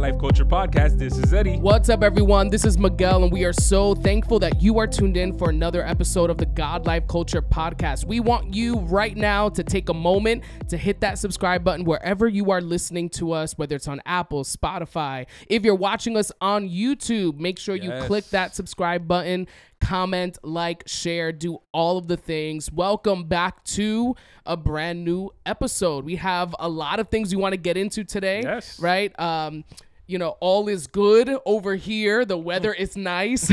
Life Culture podcast. This is Eddie. What's up, everyone? This is Miguel, and we are so thankful that you are tuned in for another episode of the God Life Culture podcast. We want you right now to take a moment to hit that subscribe button wherever you are listening to us, whether it's on Apple, Spotify. If you're watching us on YouTube, make sure you click that subscribe button. Comment, like, share, do all of the things. Welcome back to a brand new episode. We have a lot of things we want to get into today, Yes. right? Um, you know, all is good over here. The weather is nice.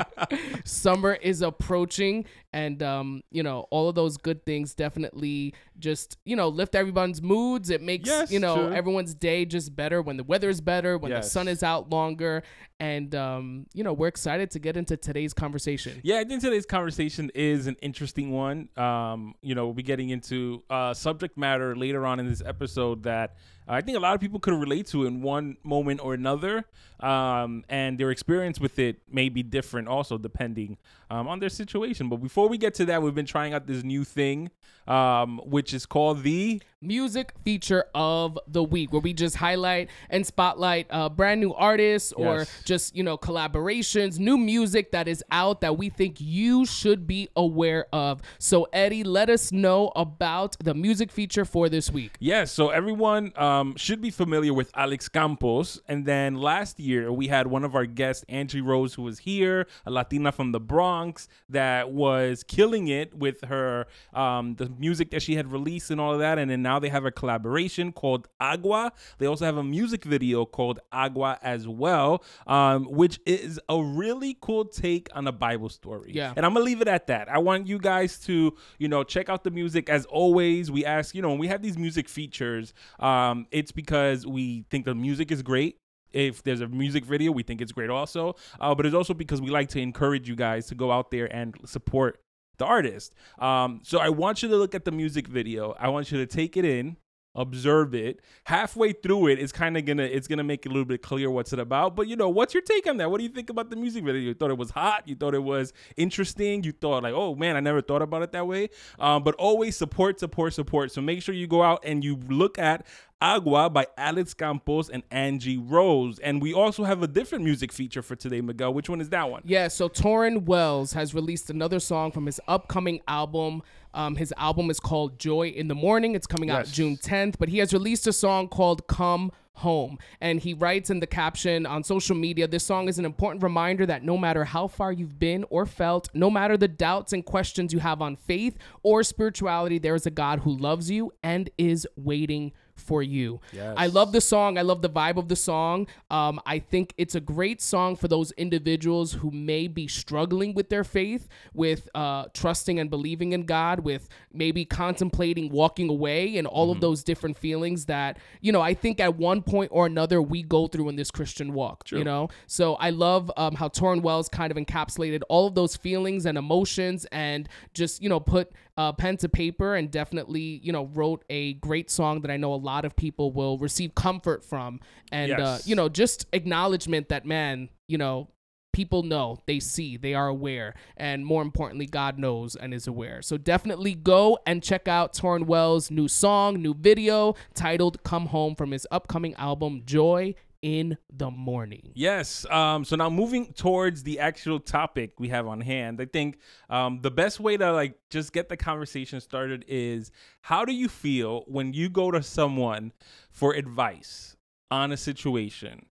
Summer is approaching, and um, you know, all of those good things definitely just you know lift everyone's moods. It makes Yes, you know true. everyone's day just better when the weather is better, when the sun is out longer, and um, you know, we're excited to get into today's conversation. Yeah, I think today's conversation is an interesting one. Um, you know, we'll be getting into uh, subject matter later on in this episode that I think a lot of people could relate to in one moment or another, um, and their experience with it may be different also depending um, on their situation. But before we get to that, we've been trying out this new thing, um, which is called the music feature of the week where we just highlight and spotlight uh, brand new artists or Yes. just you know collaborations new music that is out that we think you should be aware of so eddie let us know about the music feature for this week Yes, so everyone um, should be familiar with Alex Campos. And then last year, we had one of our guests, Angie Rose, who was here, a Latina from the Bronx, that was killing it with her, um, the music that she had released and all of that. And then now they have a collaboration called Agua. They also have a music video called Agua as well, um, which is a really cool take on a Bible story. Yeah. And I'm gonna leave it at that. I want you guys to, you know, check out the music. As always, we ask, you know, when we have these music features, um, it's because we think the music is great. If there's a music video, we think it's great also. Uh, but it's also because we like to encourage you guys to go out there and support the artist. Um, so I want you to look at the music video. I want you to take it in, observe it. Halfway through it, it's kind of gonna it's gonna make it a little bit clear what's it about. But you know, what's your take on that? What do you think about the music video? You thought it was hot? You thought it was interesting? You thought like, oh man, I never thought about it that way. Um, but always support, support, support. So make sure you go out and you look at Agua by Alex Campos and Angie Rose. And we also have a different music feature for today, Miguel. Which one is that one? yeah so Tauren Wells has released another song from his upcoming album um, his album is called joy in the morning. It's coming out june 10th but he has released a song called come home. And he writes in the caption on social media this song is an important reminder that no matter how far you've been or felt no matter the doubts and questions you have on faith or spirituality there is a god who loves you and is waiting for you. Yes. i love the song. I love the vibe of the song. Um, i think it's a great song for those individuals who may be struggling with their faith with uh, trusting and believing in god with maybe contemplating walking away and all of those different feelings that you know i think at one point or another we go through in this christian walk you know? So i love um, how Tauren Wells kind of encapsulated all of those feelings and emotions and just you know put uh, pen to paper and definitely you know wrote a great song that i know a lot of people will receive comfort from. And uh, you know just acknowledgement that man you know people know they see they are aware and more importantly god knows and is aware. So definitely go and check out Tauren Wells new song new video titled come home from his upcoming album joy in the morning Yes. Um, so now moving towards the actual topic we have on hand, I think um, the best way to like just get the conversation started is how do you feel when you go to someone for advice on a situation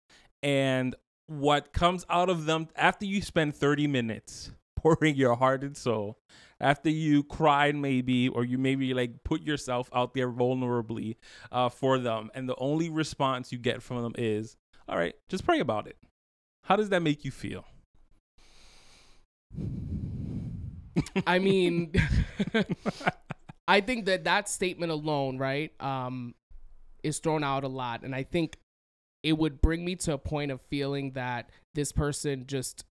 and what comes out of them after you spend 30 minutes pouring your heart and soul after you cried maybe or you maybe like put yourself out there vulnerably uh, for them and the only response you get from them is all right just pray about it how does that make you feel I mean, I think that that statement alone, right, um, is thrown out a lot, and I think it would bring me to a point of feeling that this person just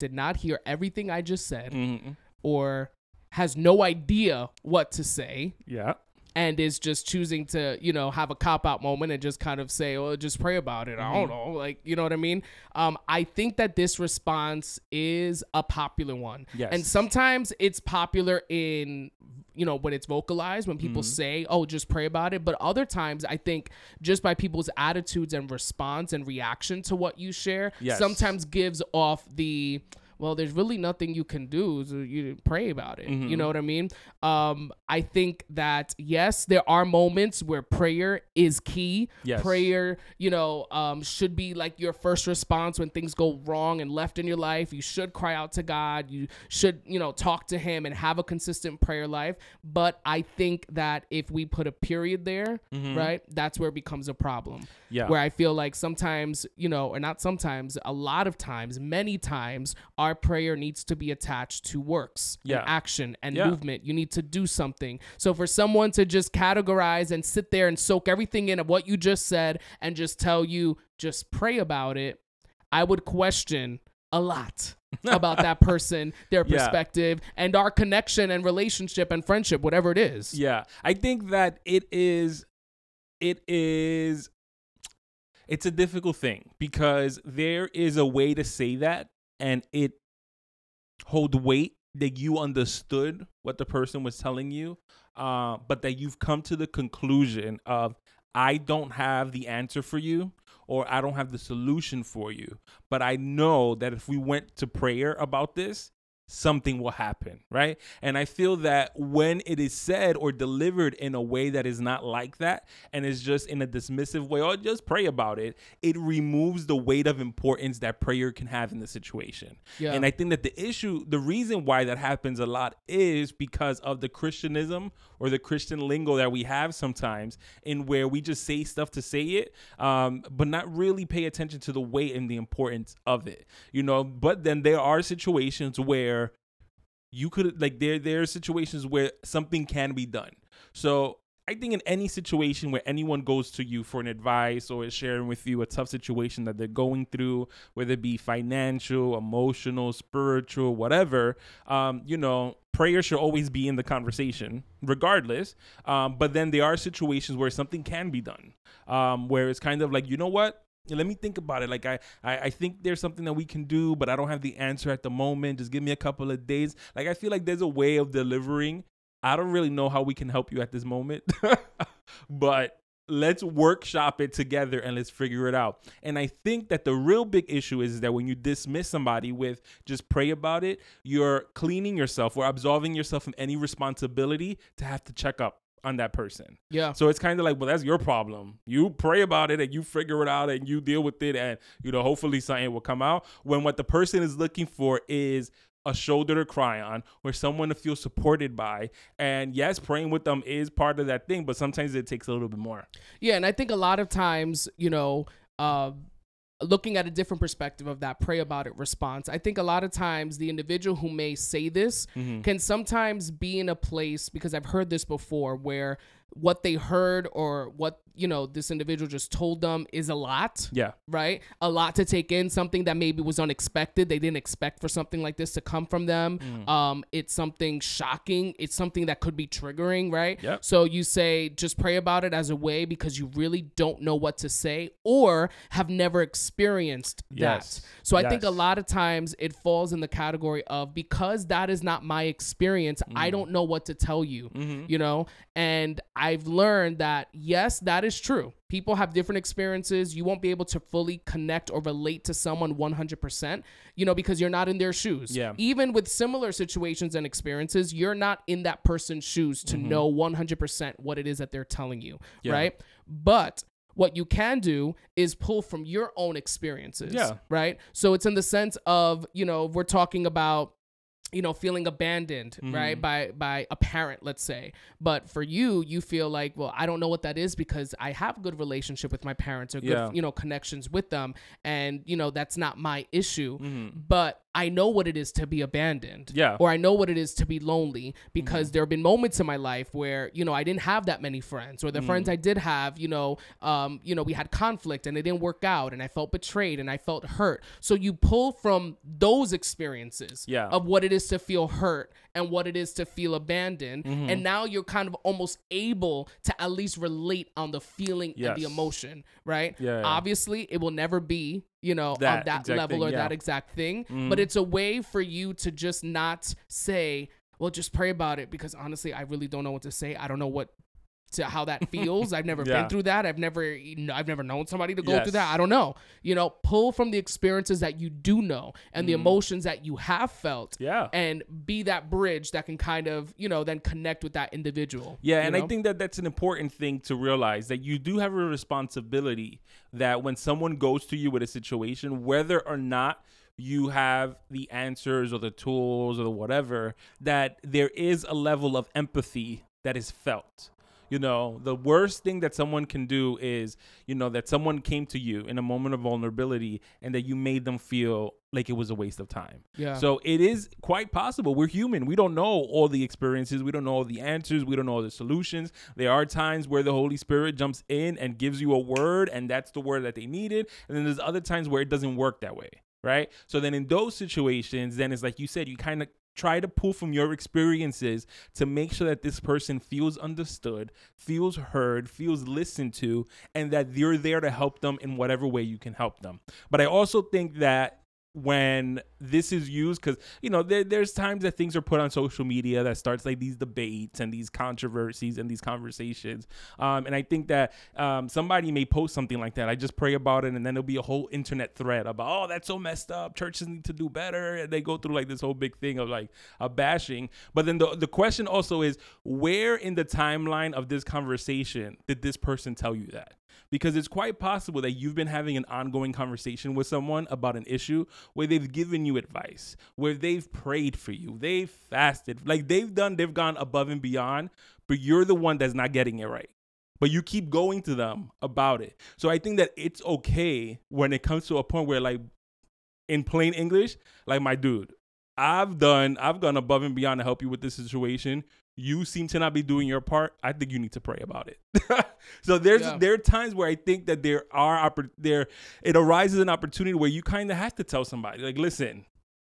did not hear everything I just said, Mhm. or has no idea what to say Yeah. and is just choosing to, you know, have a cop out moment and just kind of say, "Oh, just pray about it." I don't know, like, you know what I mean? Um, I think that this response is a popular one, Yes. and sometimes it's popular in, you know, when it's vocalized when people say, "Oh, just pray about it," but other times I think just by people's attitudes and response and reaction to what you share, Yes. sometimes gives off the well, there's really nothing you can do. So you pray about it. You know what I mean? Um, I think that yes, there are moments where prayer is key. Yes. Prayer, you know, um, should be like your first response when things go wrong and left in your life. You should cry out to God. You should, you know, talk to Him and have a consistent prayer life. But I think that if we put a period there, right, that's where it becomes a problem. Yeah. Where I feel like sometimes, you know, or not sometimes, a lot of times, many times, our prayer needs to be attached to works Yeah. and action and Yeah. movement. You need to do something. So for someone to just categorize and sit there and soak everything in of what you just said and just tell you, just pray about it, I would question a lot about that person, their Yeah. perspective, and our connection and relationship and friendship, whatever it is. Yeah, I think that it is, it is, it's a difficult thing because there is a way to say that and it hold weight that you understood what the person was telling you, uh, but that you've come to the conclusion of I don't have the answer for you or I don't have the solution for you, but I know that if we went to prayer about this, something will happen, right? And I feel that when it is said or delivered in a way that is not like that and is just in a dismissive way or just pray about it, it removes the weight of importance that prayer can have in the situation. Yeah. And I think that the issue, the reason why that happens a lot is because of the Christianism or the Christian lingo that we have sometimes, in where we just say stuff to say it, um, but not really pay attention to the weight and the importance of it. You know, but then there are situations where you could like there there are situations where something can be done. So I think in any situation where anyone goes to you for an advice or is sharing with you a tough situation that they're going through, whether it be financial, emotional, spiritual, whatever, um, you know, prayer should always be in the conversation, regardless. Um, but then there are situations where something can be done, um, where it's kind of like, you know what? Let me think about it. Like I, I, I think there's something that we can do, but I don't have the answer at the moment. Just give me a couple of days. Like I feel like there's a way of delivering. I don't really know how we can help you at this moment, but let's workshop it together and let's figure it out. And I think that the real big issue is that when you dismiss somebody with just pray about it, you're cleaning yourself or absolving yourself from any responsibility to have to check up on that person. Yeah. So it's kind of like, well, that's your problem. You pray about it and you figure it out and you deal with it, and you know, hopefully something will come out. When what the person is looking for is a shoulder to cry on or someone to feel supported by. And yes, praying with them is part of that thing, but sometimes it takes a little bit more. Yeah, and I think a lot of times, you know, uh, looking at a different perspective of that pray about it response, I think a lot of times the individual who may say this Mm-hmm. can sometimes be in a place because I've heard this before where what they heard or what you know this individual just told them is a lot Yeah. right a lot to take in something that maybe was unexpected they didn't expect for something like this to come from them Mm. um it's something shocking it's something that could be triggering right Yep. so you say just pray about it as a way because you really don't know what to say or have never experienced Yes. that so i think a lot of times it falls in the category of because that is not my experience Mm. i don't know what to tell you Mm-hmm. you know and i've learned that yes that is true people have different experiences you won't be able to fully connect or relate to someone 100% you know because you're not in their shoes Yeah. even with similar situations and experiences you're not in that person's shoes to mm-hmm. know 100% what it is that they're telling you Yeah. right but what you can do is pull from your own experiences Yeah. right so it's in the sense of you know we're talking about you know feeling abandoned Mm-hmm. right by by a parent let's say but for you you feel like well i don't know what that is because i have a good relationship with my parents or good Yeah. you know connections with them and you know that's not my issue Mm-hmm. but I know what it is to be abandoned. Yeah. Or I know what it is to be lonely because there have been moments in my life where, you know, I didn't have that many friends or the friends I did have, you know, um, you know, we had conflict and it didn't work out and I felt betrayed and I felt hurt. So you pull from those experiences Yeah. of what it is to feel hurt and what it is to feel abandoned. Mm-hmm. And now you're kind of almost able to at least relate on the feeling and the emotion, right? Yeah, yeah. Obviously, it will never be, you know, That on that level thing, or yeah. that exact thing. Mhm. But it's a way for you to just not say, well, just pray about it because honestly, I really don't know what to say. I don't know what to how that feels. I've never Yeah. been through that. I've never I've never known somebody to go through that. I don't know. You know, pull from the experiences that you do know and the Mhm. emotions that you have felt Yeah. and be that bridge that can kind of, you know, then connect with that individual. Yeah, and I think that that's an important thing to realize that you do have a responsibility that when someone goes to you with a situation, whether or not you have the answers or the tools or the whatever, that there is a level of empathy that is felt. You know, the worst thing that someone can do is, you know, that someone came to you in a moment of vulnerability and that you made them feel like it was a waste of time. Yeah. So it is quite possible. We're human. We don't know all the experiences. We don't know all the answers. We don't know all the solutions. There are times where the Holy Spirit jumps in and gives you a word, and that's the word that they needed. And then there's other times where it doesn't work that way. Right. So then in those situations, then it's like you said, you kind of try to pull from your experiences to make sure that this person feels understood, feels heard, feels listened to, and that you're there to help them in whatever way you can help them. But I also think that when this is used because you know there, there's times that things are put on social media that starts like these debates and these controversies and these conversations. Um, and i think that um, somebody may post something like that. I just pray about it and then there'll be a whole internet thread about oh that's so messed up. Churches need to do better. And they go through like this whole big thing of like a bashing. But then the, the question also is where in the timeline of this conversation did this person tell you that because it's quite possible that you've been having an ongoing conversation with someone about an issue where they've given you advice, where they've prayed for you, they've fasted, like they've done, they've gone above and beyond, but you're the one that's not getting it right. But you keep going to them about it. So I think that it's okay when it comes to a point where, like, in plain English, like, my dude, I've done, I've gone above and beyond to help you with this situation. You seem to not be doing your part. I think you need to pray about it. so there's Yeah. there are times where I think that there are there it arises an opportunity where you kind of have to tell somebody like, listen,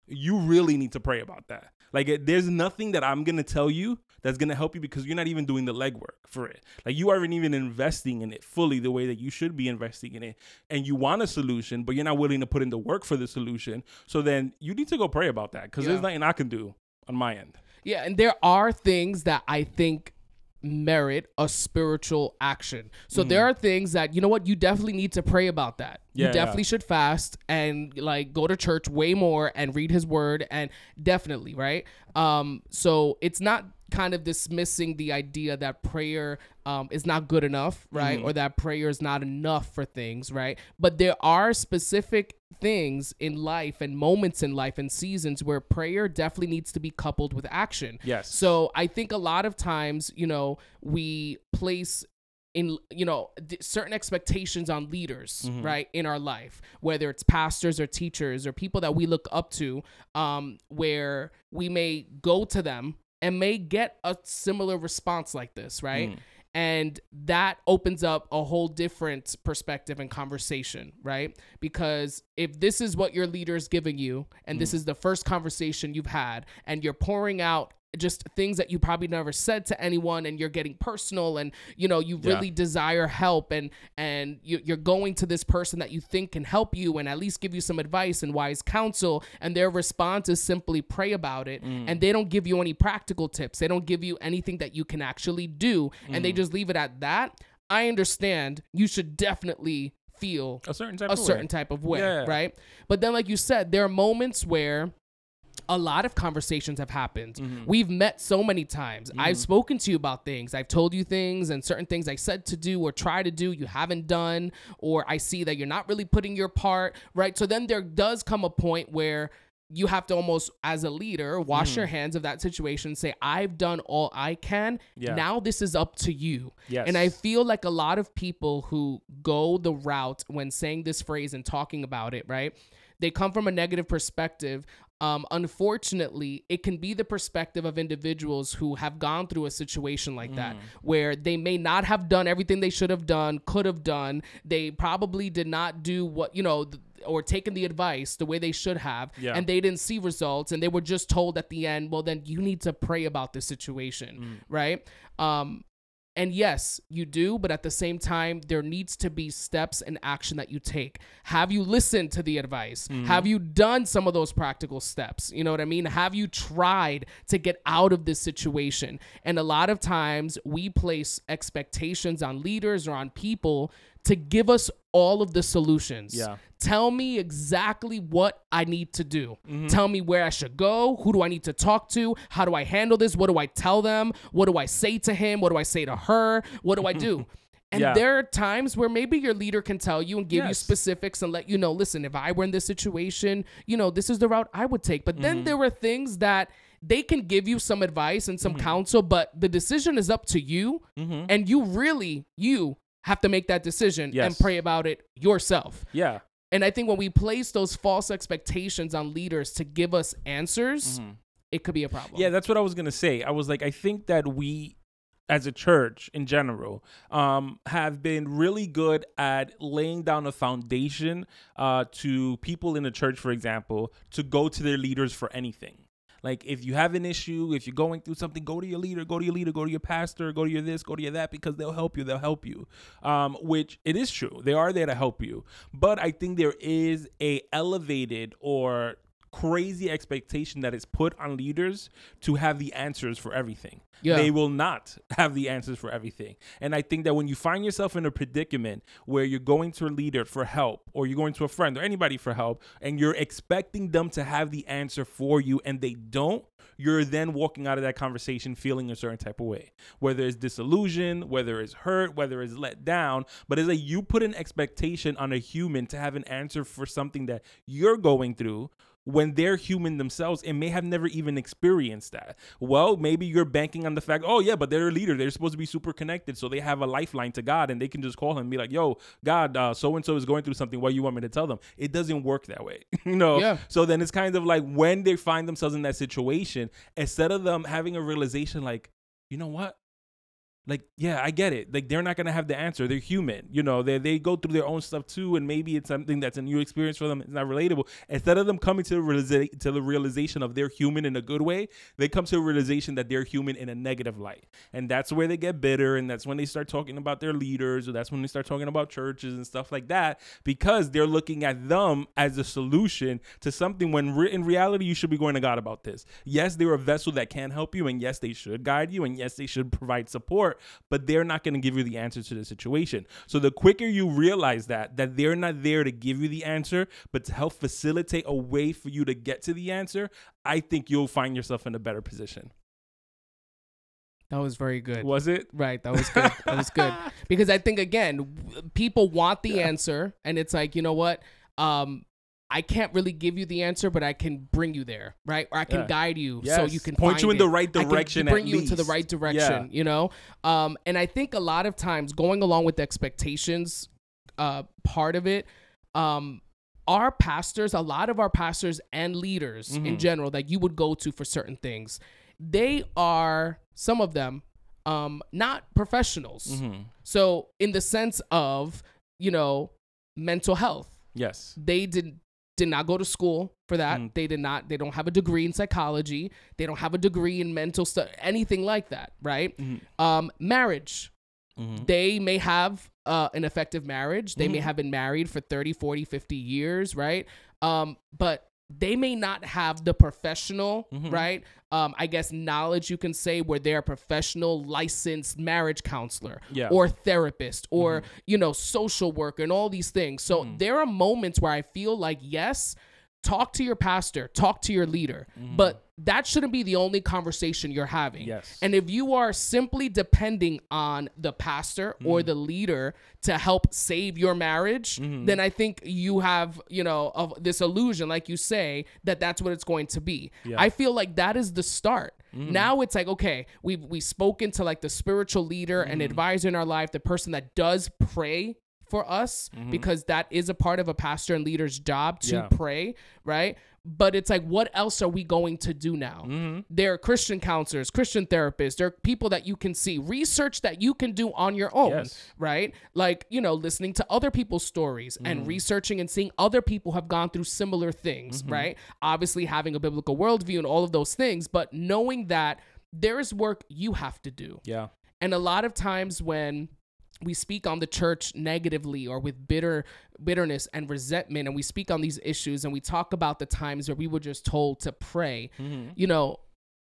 you really need to pray about that. Like, it, there's nothing that I'm gonna tell you that's gonna help you because you're not even doing the legwork for it. Like, you aren't even investing in it fully the way that you should be investing in it, and you want a solution, but you're not willing to put in the work for the solution. So then you need to go pray about that because Yeah. there's nothing I can do on my end. Yeah, and there are things that I think merit a spiritual action. So there are things that you know what you definitely need to pray about that. Yeah, you definitely should fast and like go to church way more and read his word and definitely, right? Um so it's not kind of dismissing the idea that prayer um, is not good enough, right? Or that prayer is not enough for things, right? But there are specific things in life and moments in life and seasons where prayer definitely needs to be coupled with action. Yes. So I think a lot of times, you know, we place in you know th- certain expectations on leaders right in our life whether it's pastors or teachers or people that we look up to um where we may go to them and may get a similar response like this right and that opens up a whole different perspective and conversation right? Because if this is what your leader is giving you and this hmm. is the first conversation you've had and you're pouring out just things that you probably never said to anyone and you're getting personal and you know you Yeah. really desire help and and you, you're going to this person that you think can help you and at least give you some advice and wise counsel and their response is simply pray about it Mm. and they don't give you any practical tips they don't give you anything that you can actually do and Mm. they just leave it at that i understand you should definitely feel a certain type a of certain way. type of way, Yeah. right? But then, like you said, there are moments where a lot of conversations have happened. Mm-hmm. We've met so many times. I've spoken to you about things. I've told you things and certain things I said to do or try to do you haven't done, or I see that you're not really putting your part, right? So then there does come a point where you have to almost, as a leader, wash Mm-hmm. your hands of that situation, say, I've done all I can. Yeah. Now this is up to you. Yes. And I feel like a lot of people who go the route when saying this phrase and talking about it, right? They come from a negative perspective um, unfortunately, it can be the perspective of individuals who have gone through a situation like that, Mm. where they may not have done everything they should have done, could have done. They probably did not do what, you know, th- or taken the advice the way they should have, Yeah. and they didn't see results, and they were just told at the end, well, then you need to pray about this situation, Mm. right? Um, and yes, you do, but at the same time, there needs to be steps and action that you take. Have you listened to the advice? Mm-hmm. Have you done some of those practical steps? You know what I mean? Have you tried to get out of this situation? And a lot of times we place expectations on leaders or on people to give us all of the solutions. Yeah. Tell me exactly what I need to do. Tell me where I should go. Who do I need to talk to? How do I handle this? What do I tell them? What do I say to him? What do I say to her? What do I do? And Yeah. there are times where maybe your leader can tell you and give you specifics and let you know, listen, if I were in this situation, you know, this is the route I would take. But Mm-hmm. then there are things that they can give you some advice and some Mm-hmm. counsel, but the decision is up to you. And you really, you have to make that decision and pray about it yourself. Yeah. And I think when we place those false expectations on leaders to give us answers, it could be a problem. Mm-hmm. Yeah, that's what I was gonna say. I was like, I think that we, as a church in general, um, have been really good at laying down a foundation uh, to people in the church, for example, to go to their leaders for anything. Like if you have an issue, if you're going through something, go to your leader, go to your leader, go to your pastor, go to your this, go to your that, because they'll help you. They'll help you. Um, which it is true. They are there to help you. But I think there is a elevated or crazy expectation that is put on leaders to have the answers for everything. Yeah. They will not have the answers for everything. And I think that when you find yourself in a predicament where you're going to a leader for help or you're going to a friend or anybody for help and you're expecting them to have the answer for you and they don't, you're then walking out of that conversation feeling a certain type of way. Whether it's disillusion, whether it's hurt, whether it's let down, but it's like you put an expectation on a human to have an answer for something that you're going through when they're human themselves and may have never even experienced that. Well, maybe you're banking on the fact, oh yeah, but they're a leader. They're supposed to be super connected, so they have a lifeline to God, and they can just call him and be like, "Yo, God, so and so is going through something. What do you want me to tell them?" It doesn't work that way, you know. Yeah. So then it's kind of like when they find themselves in that situation, instead of them having a realization, like, you know what, like yeah i get it. Like they're not gonna have the answer. They're human you know? They, they go through their own stuff too and maybe it's something that's a new experience for them. It's not relatable. Instead of them coming to the, realiza- to the realization of they're human in a good way they come to a realization that they're human in a negative light. And that's where they get bitter and that's when they start talking about their leaders or that's when they start talking about churches and stuff like that because they're looking at them as a solution to something when re- in reality you should be going to god about this. Yes they're a vessel that can help you and yes they should guide you and yes they should provide support but they're not going to give you the answer to the situation. So the quicker you realize that that they're not there to give you the answer, but to help facilitate a way for you to get to the answer, I think you'll find yourself in a better position. That was very good. Was it? Right, that was good. that was good. Because I think again, people want the answer and it's like, you know what? Um I can't really give you the answer, but I can bring you there, right? Or I can Yeah. guide you so you can Point you in it. the right I direction at bring you into the right direction, you know. Um, and I think a lot of times going along with the expectations, uh, part of it, um, our pastors, a lot of our pastors and leaders in Mhm. general that you would go to for certain things, they are some of them um, not professionals. Mm-hmm. So in the sense of you know mental health, Yes. they did did not go to school for that. Mm. They did not. They don't have a degree in psychology. They don't have a degree in mental stuff, anything like that, right? Mhm. Um, marriage. Mhm. They may have uh, an effective marriage. They may Mhm. have been married for 30, 40, 50 years, right? Um, but they may not have the professional, Mhm. right? Um, I guess knowledge you can say where they're a professional licensed marriage counselor Yeah. or therapist or you know social worker and all these things. So Mhm. there are moments where I feel like yes, talk to your pastor, talk to your leader, but that shouldn't be the only conversation you're having. Yes. And if you are simply depending on the pastor or Mm-hmm. the leader to help save your marriage, Mhm. then I think you have, you know, of this illusion, like you say, that that's what it's going to be. Yeah. I feel like that is the start. Mm-hmm. Now it's like, okay, we've we spoken to like the spiritual leader and Mm-hmm. advisor in our life, the person that does pray for us, because that is a part of a pastor and leader's job to Mm-hmm. Yeah. pray, right? but it's like, what else are we going to do now? Mm-hmm. There are Christian counselors, Christian therapists, there are people that you can see, research that you can do on your own, Yes. right? Like, you know, listening to other people's stories and Mm. researching and seeing other people have gone through similar things, Mm-hmm. right? Obviously, having a biblical worldview and all of those things, but knowing that there is work you have to do. Yeah. And a lot of times when we speak on the church negatively or with bitter bitterness and resentment and we speak on these issues and we talk about the times where we were just told to pray. Mm-hmm. you know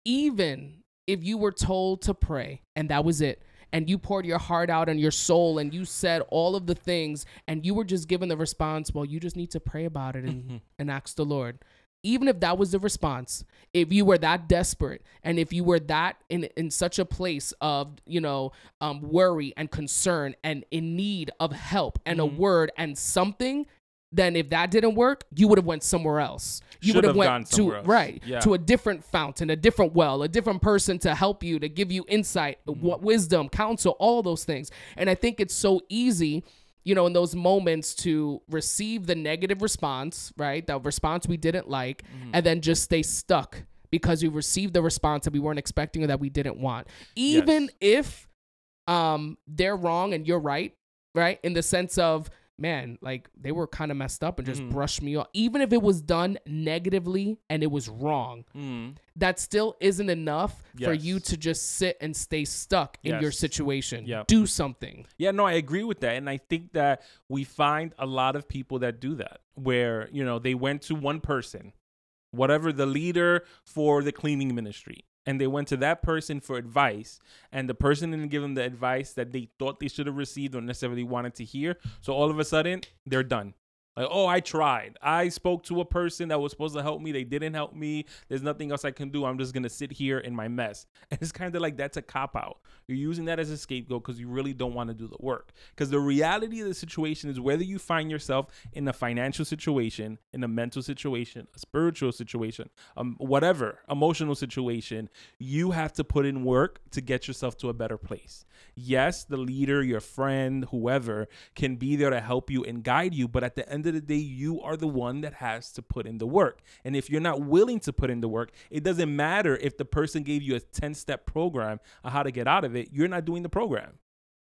even if you were told to pray and that was it and you poured your heart out and your soul and you said all of the things and you were just given the response well you just need to pray about it and, and ask the lord even if that was the response if you were that desperate and if you were that in in such a place of you know um, worry and concern and in need of help and a word and something then if that didn't work you would have went somewhere else you would have went to else. right Yeah. to a different fountain a different well a different person to help you to give you insight Mm-hmm. wisdom counsel all those things and i think it's so easy you know in those moments to receive the negative response right that response we didn't like Mm-hmm. and then just stay stuck because we received the response that we weren't expecting or that we didn't want even Yes. if um they're wrong and you're right right in the sense of man like they were kind of messed up and just Mhm. brushed me off even if it was done negatively and it was wrong Mm-hmm. that still isn't enough for you to just sit and stay stuck in your situation Yeah. do something Yeah, no, I agree with that. And I think that we find a lot of people that do that, where, you know, they went to one person, whatever the leader for the cleaning ministry, and they went to that person for advice, and the person didn't give them the advice that they thought they should have received or necessarily wanted to hear. So all of a sudden, they're done. Like, oh, I tried. I spoke to a person that was supposed to help me. They didn't help me. There's nothing else I can do. I'm just gonna sit here in my mess. And it's kind of like that's a cop out. You're using that as a scapegoat because you really don't want to do the work. Because the reality of the situation is whether you find yourself in a financial situation, in a mental situation, a spiritual situation, um, whatever, emotional situation, you have to put in work to get yourself to a better place. Yes, the leader, your friend, whoever can be there to help you and guide you, but at the end of the day, you are the one that has to put in the work. And if you're not willing to put in the work, it doesn't matter if the person gave you a 10 step program on how to get out of it, you're not doing the program.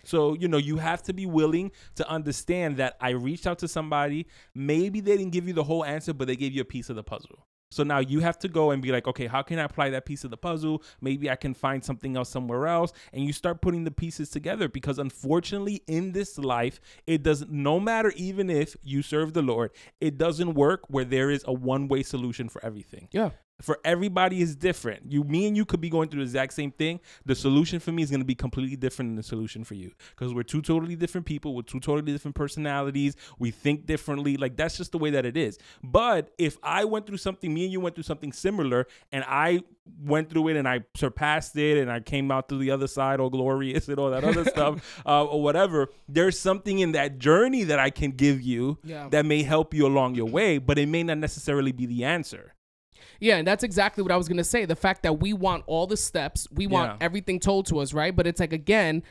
So, you know, you have to be willing to understand that I reached out to somebody. Maybe they didn't give you the whole answer, but they gave you a piece of the puzzle. So now you have to go and be like, okay, how can I apply that piece of the puzzle? Maybe I can find something else somewhere else. And you start putting the pieces together because unfortunately, in this life, it doesn't, no matter even if you serve the Lord, it doesn't work where there is a one way solution for everything yeah for everybody is different. You, me, and you could be going through the exact same thing. The solution for me is going to be completely different than the solution for you because we're two totally different people with two totally different personalities. We think differently. Like that's just the way that it is. But if I went through something, me and you went through something similar, and I went through it and I surpassed it, and I came out to the other side, all glorious and all that other stuff, uh, or whatever. There's something in that journey that I can give you Yeah. that may help you along your way, but it may not necessarily be the answer. Yeah, and that's exactly what I was gonna say. The fact that we want all the steps, we want Yeah. everything told to us, right? But it's like again,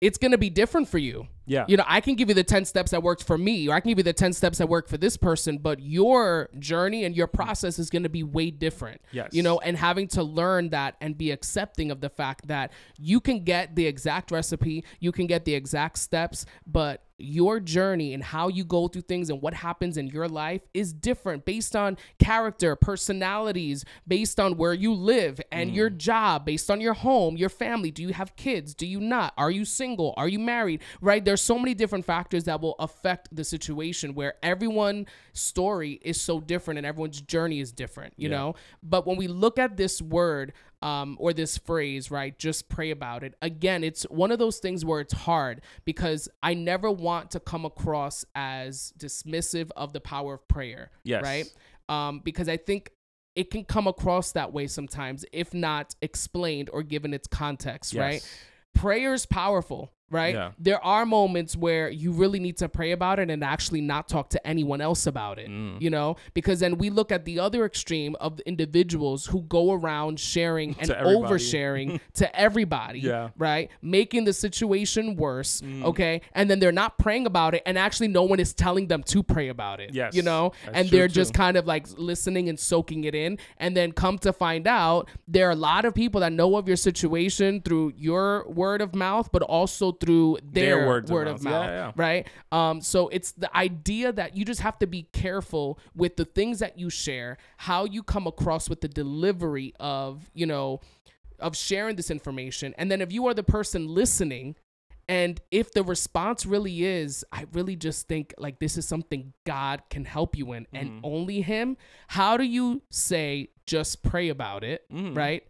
it's gonna be different for you. Yeah. You know, I can give you the 10 steps that worked for me, or I can give you the 10 steps that work for this person, but your journey and your process is going to be way different. Yes. You know, and having to learn that and be accepting of the fact that you can get the exact recipe, you can get the exact steps, but your journey and how you go through things and what happens in your life is different based on character, personalities, based on where you live and your mm. job, based on your home, your family. Do you have kids? Do you not? Are you single? Are you married? Right? There's so many different factors that will affect the situation where everyone's story is so different and everyone's journey is different, you Yeah. know? But when we look at this word, um, or this phrase, right? Just pray about it. Again, it's one of those things where it's hard because I never want to come across as dismissive of the power of prayer. Yes. Right? Um, because I think it can come across that way sometimes, if not explained or given its context, right? Prayer is powerful. Right? Yeah. There are moments where you really need to pray about it and actually not talk to anyone else about it, Mm. you know? Because then we look at the other extreme of individuals who go around sharing and oversharing to everybody, Yeah. right? Making the situation worse, Mm. okay? And then they're not praying about it and actually no one is telling them to pray about it, Yes, you know? that's and they're just too. kind of like listening and soaking it in and then come to find out there are a lot of people that know of your situation through your word of mouth but also through their, Their words of word of mouth. Yeah, yeah. right um so it's the idea that you just have to be careful with the things that you share how you come across with the delivery of you know of sharing this information and then if you are the person listening and if the response really is, I really just think like this is something God can help you in and only Him, how do you say, just pray about it, Mhm. right?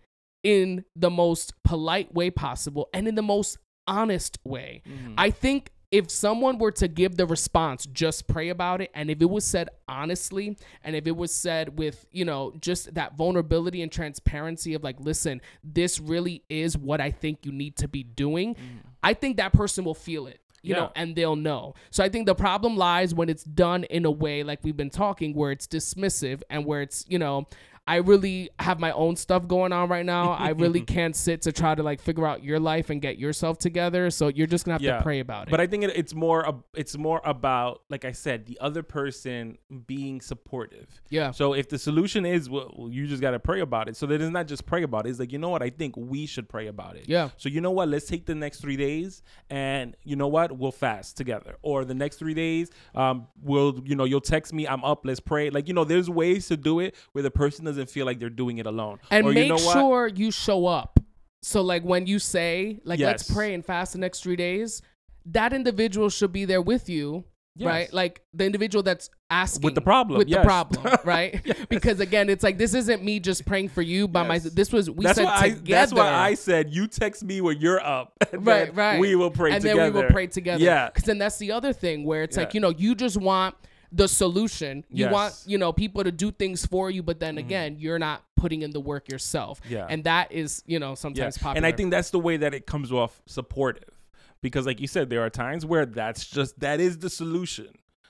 In the most polite way possible and in the most honest way. Mm-hmm. I think if someone were to give the response, just pray about it, and if it was said honestly, and if it was said with, you know, just that vulnerability and transparency of like, listen, this really is what I think you need to be doing, I think that person will feel it. You Yeah. know, and they'll know. So I think the problem lies when it's done in a way like we've been talking, where it's dismissive and where it's, you know, I really have my own stuff going on right now. I really can't sit to try to like figure out your life and get yourself together. So you're just gonna have Yeah. to pray about it. But I think it, it's more ab- it's more about like I said, the other person being supportive. yeah. So if the solution is well, you just got to pray about it. So that it's not just pray about it. It's like, you know what? I think we should pray about it. Yeah. So you know what? Let's take the next 3 days and you know what? We'll fast together. Or the next 3 days um we'll you know, you'll text me, I'm up, let's pray. Like, you know, there's ways to do it where the person doesn't feel like they're doing it alone. and or make you know what? sure you show up. So like when you say like let's pray and fast the next three days, that individual should be there with you. Yes. Right, like the individual that's asking with the problem, with yes. the problem, right? Because again, it's like this isn't me just praying for you by Yes. myself. This was we that's said why I, together. that's why I said you text me when you're up. right, right. We will pray and together. then we will pray together. Yeah. because then that's the other thing where it's like you know you just want the solution. You Yes. Mm-hmm. want you know people to do things for you, but then again, you're not putting in the work yourself. Yeah. and that is you know Yeah. sometimes popular. And I think that's the way that it comes off supportive. Because like you said, there are times where that's just that is the solution.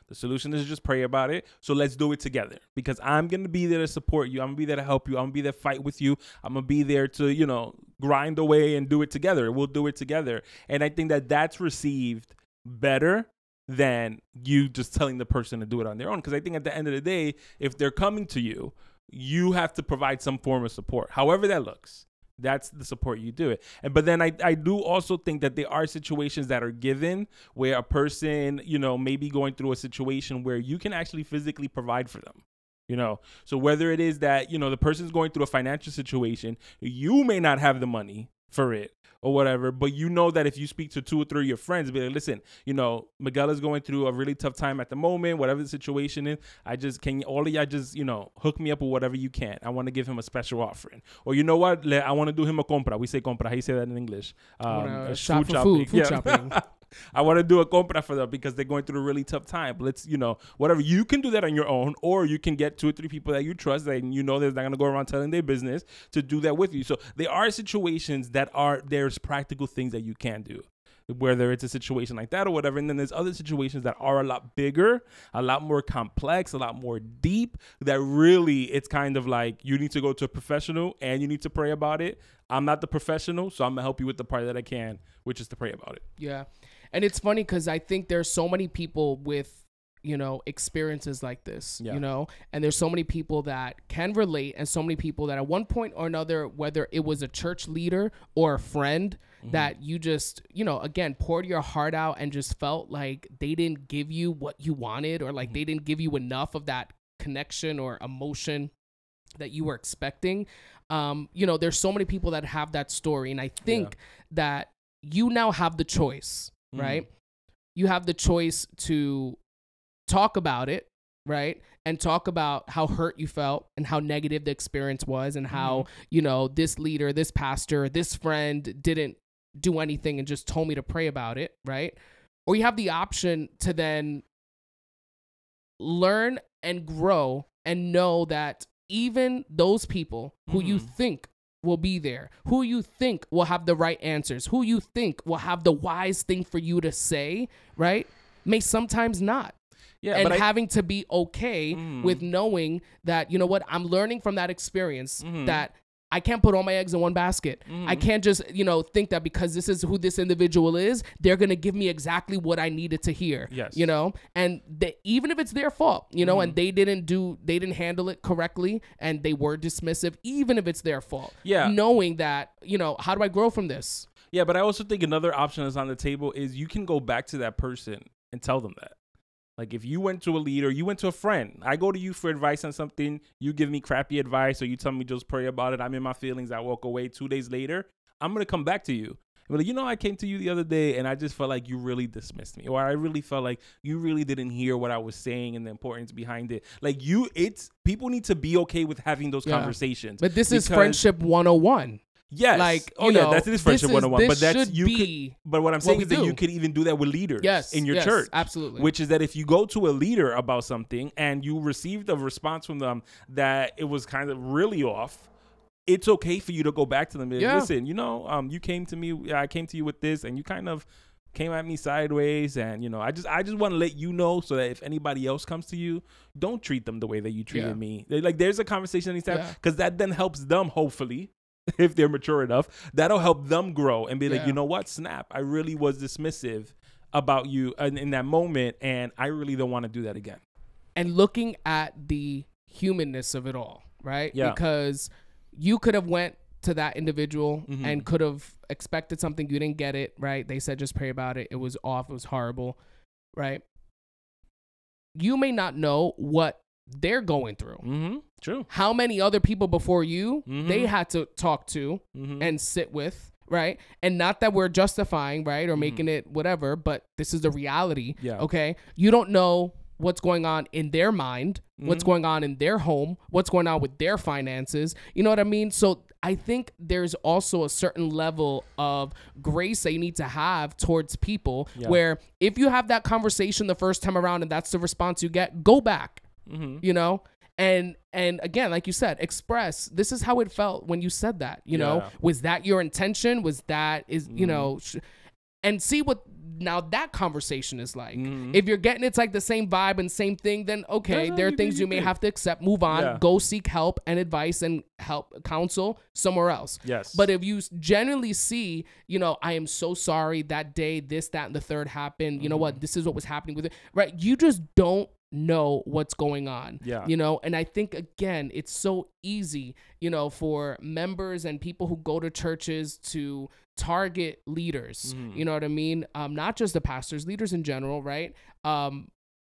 The solution is just pray about it. So let's do it together. Because I'm gonna be there to support you. I'm gonna be there to help you. I'm gonna be there to fight with you. I'm gonna be there to, you know, grind away and do it together. We'll do it together. And I think that that's received better than you just telling the person to do it on their own. Because I think at the end of the day, if they're coming to you, you have to provide some form of support, however that looks. That's the support you do it. And but then I, I do also think that there are situations that are given where a person, you know, may be going through a situation where you can actually physically provide for them. You know, so whether it is that, you know, the person's going through a financial situation, you may not have the money for it or whatever, but you know that if you speak to two or three of your friends, be like, listen, you know, Miguel is going through a really tough time at the moment, whatever the situation is. I just can all of y'all just, you know, hook me up with whatever you can. I want to give him a special offering. Or you know what? I want to do him a compra. We say compra. How you say that in English? Um, uh, shop for food, food shopping. I want to do a compra for them because they're going through a really tough time. Let's, you know, whatever. You can do that on your own, or you can get two or three people that you trust and you know they're not going to go around telling their business to do that with you. So there are situations that are, there's practical things that you can do. Whether it's a situation like that or whatever, and then there's other situations that are a lot bigger, a lot more complex, a lot more deep. That really, it's kind of like you need to go to a professional and you need to pray about it. I'm not the professional, so I'm gonna help you with the part that I can, which is to pray about it. Yeah. And it's funny because I think there's so many people with, you know, experiences like this, Yeah. you know, and there's so many people that can relate and so many people that at one point or another, whether it was a church leader or a friend, Mm-hmm. that you just, you know, again, poured your heart out and just felt like they didn't give you what you wanted or Mm-hmm. like they didn't give you enough of that connection or emotion that you were expecting. Um, you know, there's so many people that have that story. And I think that you now have the choice, Mhm. right? You have the choice to talk about it, right? And talk about how hurt you felt and how negative the experience was and how, you know, this leader, this pastor, this friend didn't do anything and just told me to pray about it, right? Or you have the option to then learn and grow and know that even those people who you Mhm. think will be there, who you think will have the right answers, who you think will have the wise thing for you to say, right? May sometimes not. Yeah, and but I, having to be okay Mm. with knowing that, you know what, I'm learning from that experience Mhm. that I can't put all my eggs in one basket. Mm-hmm. I can't just, you know, think that because this is who this individual is, they're gonna give me exactly what I needed to hear. Yes. You know, and they, even if it's their fault, you know, Mm-hmm. and they didn't do, they didn't handle it correctly, and they were dismissive, even if it's their fault. Yeah. Knowing that, you know, how do I grow from this? yeah, but I also think another option that's on the table is you can go back to that person and tell them that. Like if you went to a leader, you went to a friend. I go to you for advice on something, you give me crappy advice, or you tell me just pray about it. I'm in my feelings. I walk away. Two days later, I'm gonna come back to you. But like, you know, I came to you the other day and I just felt like you really dismissed me, or I really felt like you really didn't hear what I was saying and the importance behind it. Like you, it's people need to be okay with having those Yeah. conversations. But this is friendship 101. Yes. Like, oh yeah, know, that's it is friendship one is- 101. But that's you could but what I'm saying we is that you could even do that with leaders yes in your yes, church. Absolutely. Which is that if you go to a leader about something and you received a response from them that it was kind of really off, it's okay for you to go back to them and Yeah. listen, you know, um, you came to me, I came to you with this, and you kind of came at me sideways, and you know, I just, I just want to let you know so that if anybody else comes to you, don't treat them the way that you treated Yeah. me. Like, there's a conversation that needs to Yeah. happen because that then helps them, hopefully, if they're mature enough, that'll help them grow and be like, you know what, snap, I really was dismissive about you in, in that moment, and I really don't want to do that again. and looking at the humanness of it all, right? Yeah. Because you could have went to that individual Mhm. and could have expected something you didn't get it, right? They said just pray about it. It was off, it was horrible, right? You may not know what they're going through. Mm-hmm. True. How many other people before you Mhm. they had to talk to Mm-hmm. and sit with, right? And not that we're justifying, right, or making it whatever, but this is the reality. Yeah. Okay. You don't know what's going on in their mind, what's Mhm. going on in their home, what's going on with their finances. You know what I mean? So I think there's also a certain level of grace that you need to have towards people Yeah. where if you have that conversation the first time around and that's the response you get, go back mm-hmm. you know and and again like you said express this is how it felt when you said that you know was that your intention was that is you Mhm. know sh- and see what now that conversation is like Mhm. if you're getting it's like the same vibe and same thing then okay Yeah, there are you things you you may have to accept move on Yeah. go seek help and advice and help counsel somewhere else Yes. but if you genuinely see, you know, I am so sorry that day, this, that, and the third happened. You know Mm-hmm. what? This is what was happening with it. Right? You just don't know what's going on. Yeah. You know, and I think again, it's so easy, you know, for members and people who go to churches to target leaders. Mhm. You know what I mean? Um, not just the pastors, leaders in general, right? Um,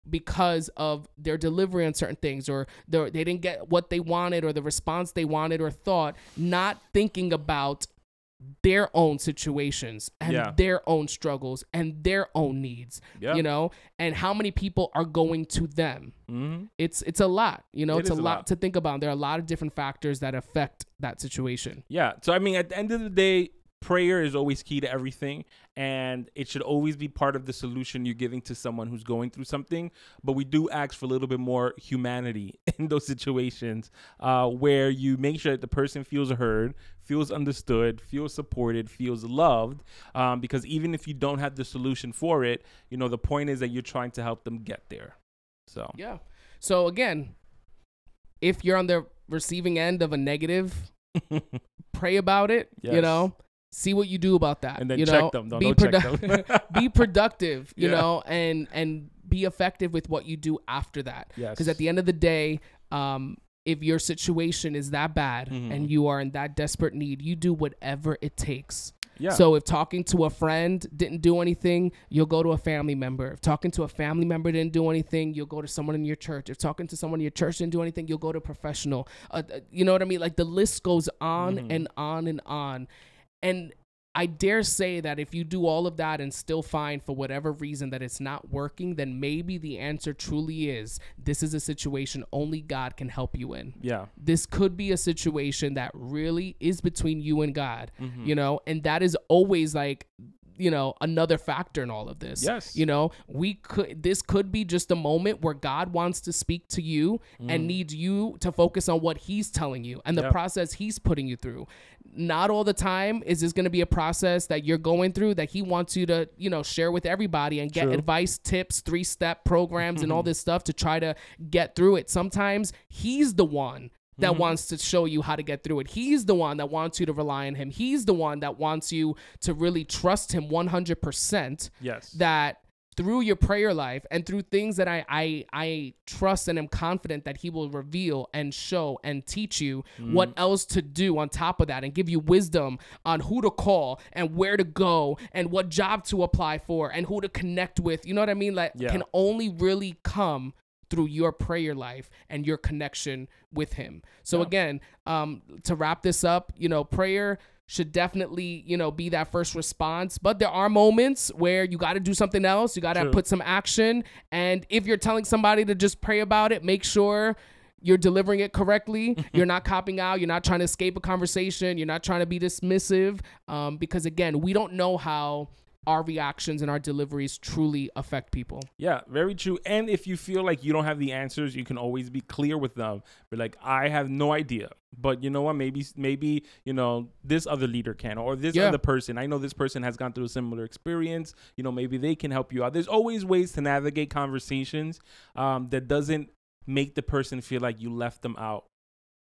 because of their delivery on certain things or they didn't get what they wanted or the response they wanted or thought, not thinking about their own situations and Yeah. their own struggles and their own needs, yeah. you know, and how many people are going to them. Mm-hmm. It's it's a lot, you know, It it's a a lot, lot. to think about. There are a lot of different factors that affect that situation. Yeah. So I mean, at the end of the day, prayer is always key to everything, and it should always be part of the solution you're giving to someone who's going through something. But we do ask for a little bit more humanity in those situations, uh, where you make sure that the person feels heard, feels understood, feels supported, feels loved. Um, because even if you don't have the solution for it, you know the point is that you're trying to help them get there. So Yeah. So again, if you're on the receiving end of a negative, pray about it, you know. See what you do about that. and then you check know? them. Don't, be produ- them. be productive, you Yeah. know, and and be effective with what you do after that. yes. Because at the end of the day, um, if your situation is that bad Mhm. and you are in that desperate need, you do whatever it takes. yeah. So if talking to a friend didn't do anything, you'll go to a family member. If talking to a family member didn't do anything, you'll go to someone in your church. If talking to someone in your church didn't do anything, you'll go to a professional. Uh, uh, you know what I mean? Like the list goes on Mhm. and on and on. And I dare say that if you do all of that and still find for whatever reason that it's not working, then maybe the answer truly is this is a situation only God can help you in yeah. this could be a situation that really is between you and God, Mhm. you know, and that is always like you know another factor in all of this Yes. you know we could this could be just a moment where god wants to speak to you and mm. needs you to focus on what he's telling you and the Yeah. process he's putting you through not all the time is this going to be a process that you're going through that he wants you to you know share with everybody and get True. advice tips three step programs and all this stuff to try to get through it sometimes he's the one that Mm-hmm. wants to show you how to get through it. He's the one that wants you to rely on him. He's the one that wants you to really trust him 100% Yes. that through your prayer life and through things that I, I I trust and am confident that he will reveal and show and teach you what else to do on top of that and give you wisdom on who to call and where to go and what job to apply for and who to connect with. You know what I mean? Like Yeah. can only really come through your prayer life and your connection with him. So Yeah. again, um to wrap this up, you know, prayer should definitely, you know, be that first response. But there are moments where you got to do something else. You got to put some action. And if you're telling somebody to just pray about it, make sure you're delivering it correctly. you're not copping out. You're not trying to escape a conversation. You're not trying to be dismissive. Um, because again, we don't know how our reactions and our deliveries truly affect people. Yeah, very true. And if you feel like you don't have the answers, you can always be clear with them. Be like, I have no idea, but you know what? Maybe, maybe you know this other leader can, or this Yeah. other person. I know this person has gone through a similar experience. You know, maybe they can help you out. There's always ways to navigate conversations um, that doesn't make the person feel like you left them out.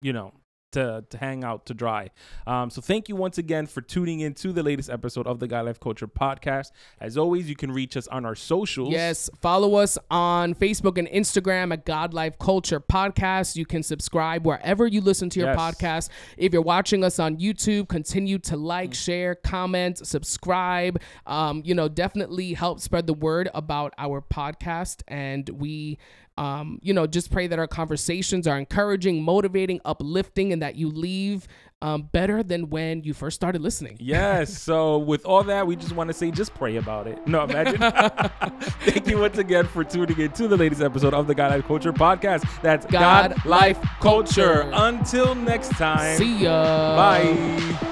You know. To, to hang out to dry. Um, so thank you once again for tuning in to the latest episode of the God Life Culture podcast. As always, you can reach us on our socials. Yes, follow us on Facebook and Instagram at God Life Culture Podcast. You can subscribe wherever you listen to your Yes. podcast. If you're watching us on YouTube, continue to like, Mm. share, comment, subscribe. Um, you know, definitely help spread the word about our podcast. And we, um, you know, just pray that our conversations are encouraging, motivating, uplifting, and that you leave um, better than when you first started listening. Yes. So with all that, we just want to say, just pray about it. No, imagine. Thank you once again for tuning in to the latest episode of the God Life Culture podcast. That's God God, Life Culture. Culture. Until next time. See ya. Bye.